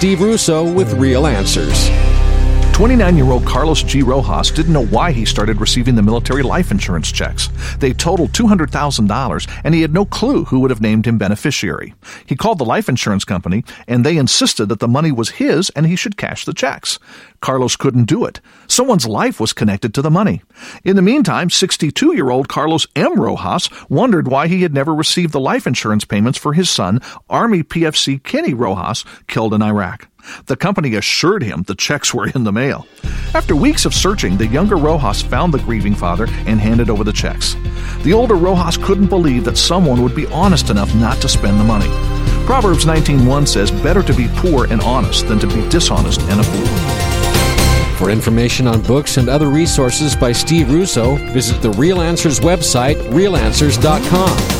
Steve Russo with Real Answers. 29 year old Carlos G. Rojas didn't know why he started receiving the military life insurance checks. They totaled $200,000, and he had no clue who would have named him beneficiary. He called the life insurance company, and they insisted that the money was his and he should cash the checks. Carlos couldn't do it. Someone's life was connected to the money. In the meantime, 62 year old Carlos M. Rojas wondered why he had never received the life insurance payments for his son, Army PFC Kenny Rojas, killed in Iraq. The company assured him the checks were in the mail. After weeks of searching, the younger Rojas found the grieving father and handed over the checks. The older Rojas couldn't believe that someone would be honest enough not to spend the money. Proverbs 19:1 says, "Better to be poor and honest than to be dishonest and a fool." For information on books and other resources by Steve Russo, visit the Real Answers website, realanswers.com.